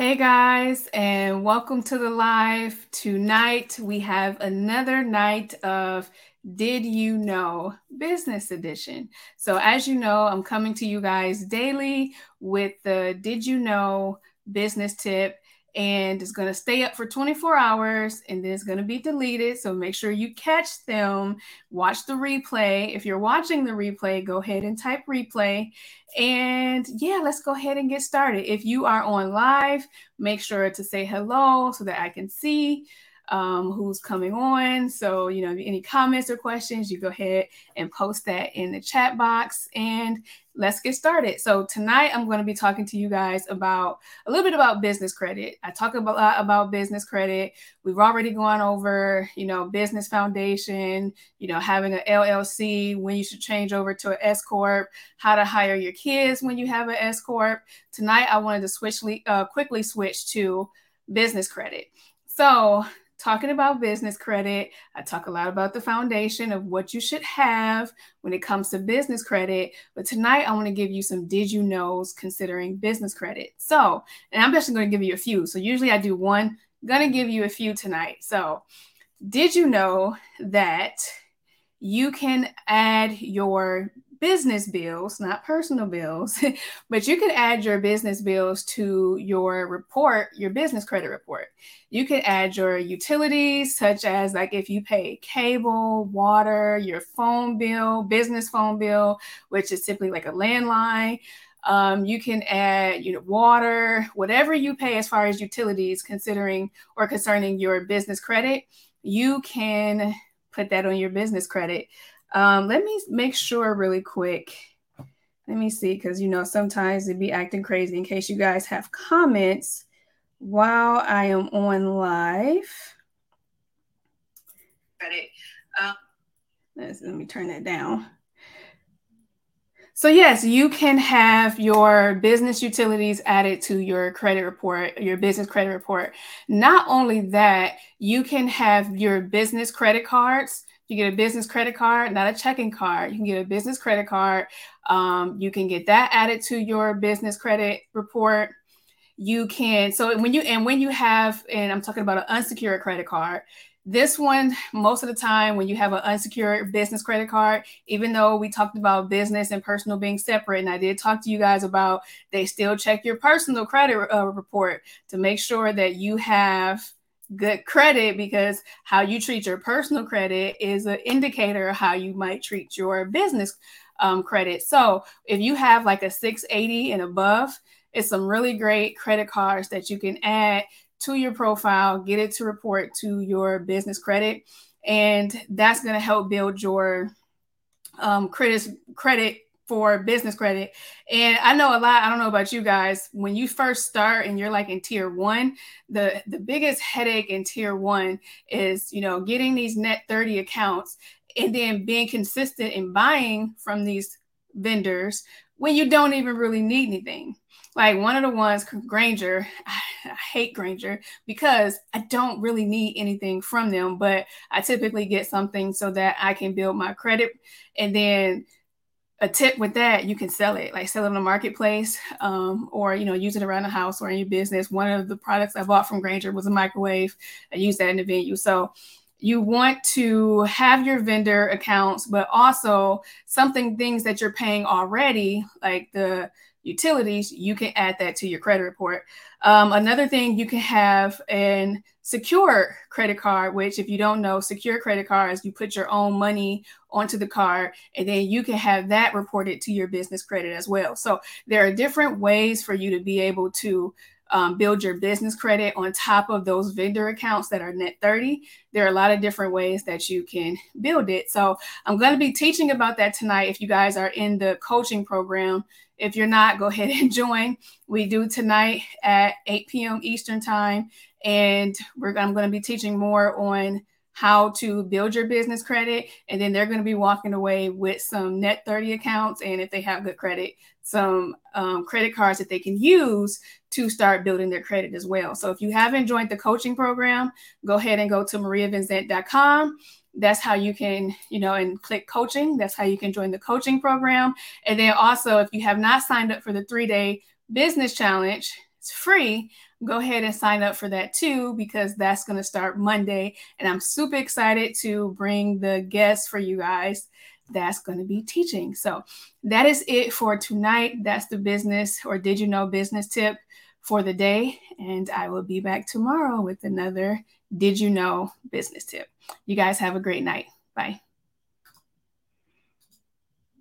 Hey guys, and welcome to the live. Tonight we have another night of Did You Know Business Edition. So, as you know, I'm coming to you guys daily with the Did You Know Business Tip and it's going to stay up for 24 hours and then it's going to be deleted. So make sure you catch them, watch the replay. If you're watching the replay, go ahead and type replay. And yeah, let's go ahead and get started. If you are on live, make sure to say hello so that I can see um, who's coming on. So, you know, any comments or questions, you go ahead and post that in the chat box and let's get started. So, tonight I'm going to be talking to you guys about a little bit about business credit. I talk about, lot about business credit. We've already gone over, you know, business foundation, you know, having an LLC, when you should change over to an S Corp, how to hire your kids when you have an S Corp. Tonight, I wanted to switch, uh, quickly switch to business credit. So, talking about business credit. I talk a lot about the foundation of what you should have when it comes to business credit. But tonight, I want to give you some did you knows considering business credit. So, and I'm just going to give you a few. So, usually I do one, going to give you a few tonight. So, did you know that you can add your business bills, not personal bills, but you can add your business bills to your report, your business credit report. You can add your utilities, such as like if you pay cable, water, your phone bill, business phone bill, which is simply like a landline. Um, you can add you know water whatever you pay as far as utilities considering or concerning your business credit you can put that on your business credit um, let me make sure really quick. Let me see, because you know sometimes it'd be acting crazy. In case you guys have comments while I am on live. Ready. Um, let me turn that down. So yes, you can have your business utilities added to your credit report, your business credit report. Not only that, you can have your business credit cards you get a business credit card, not a checking card. You can get a business credit card. Um, you can get that added to your business credit report. You can so when you and when you have and I'm talking about an unsecured credit card. This one, most of the time, when you have an unsecured business credit card, even though we talked about business and personal being separate, and I did talk to you guys about they still check your personal credit uh, report to make sure that you have good credit because how you treat your personal credit is an indicator of how you might treat your business um, credit. So if you have like a 680 and above, it's some really great credit cards that you can add to your profile, get it to report to your business credit, and that's going to help build your um, credit credit for business credit. And I know a lot, I don't know about you guys, when you first start and you're like in tier one, the, the biggest headache in tier one is, you know, getting these net 30 accounts and then being consistent in buying from these vendors when you don't even really need anything. Like one of the ones, Grainger, I, I hate Grainger because I don't really need anything from them, but I typically get something so that I can build my credit and then a tip with that, you can sell it, like sell it on the marketplace, um, or you know, use it around the house or in your business. One of the products I bought from Grainger was a microwave. I used that in the venue. So you want to have your vendor accounts, but also something things that you're paying already, like the utilities, you can add that to your credit report. Um, another thing you can have an secure credit card, which if you don't know, secure credit cards, you put your own money onto the card and then you can have that reported to your business credit as well. So there are different ways for you to be able to um, build your business credit on top of those vendor accounts that are net 30. There are a lot of different ways that you can build it. So I'm going to be teaching about that tonight. If you guys are in the coaching program, if you're not, go ahead and join. We do tonight at 8 p.m. Eastern Time. And we're, I'm going to be teaching more on how to build your business credit. And then they're going to be walking away with some net 30 accounts. And if they have good credit, some um, credit cards that they can use to start building their credit as well. So if you haven't joined the coaching program, go ahead and go to mariavenzant.com. That's how you can, you know, and click coaching. That's how you can join the coaching program. And then also, if you have not signed up for the three day business challenge, It's free. Go ahead and sign up for that too, because that's going to start Monday. And I'm super excited to bring the guests for you guys that's going to be teaching. So that is it for tonight. That's the business or did you know business tip for the day. And I will be back tomorrow with another did you know business tip. You guys have a great night. Bye.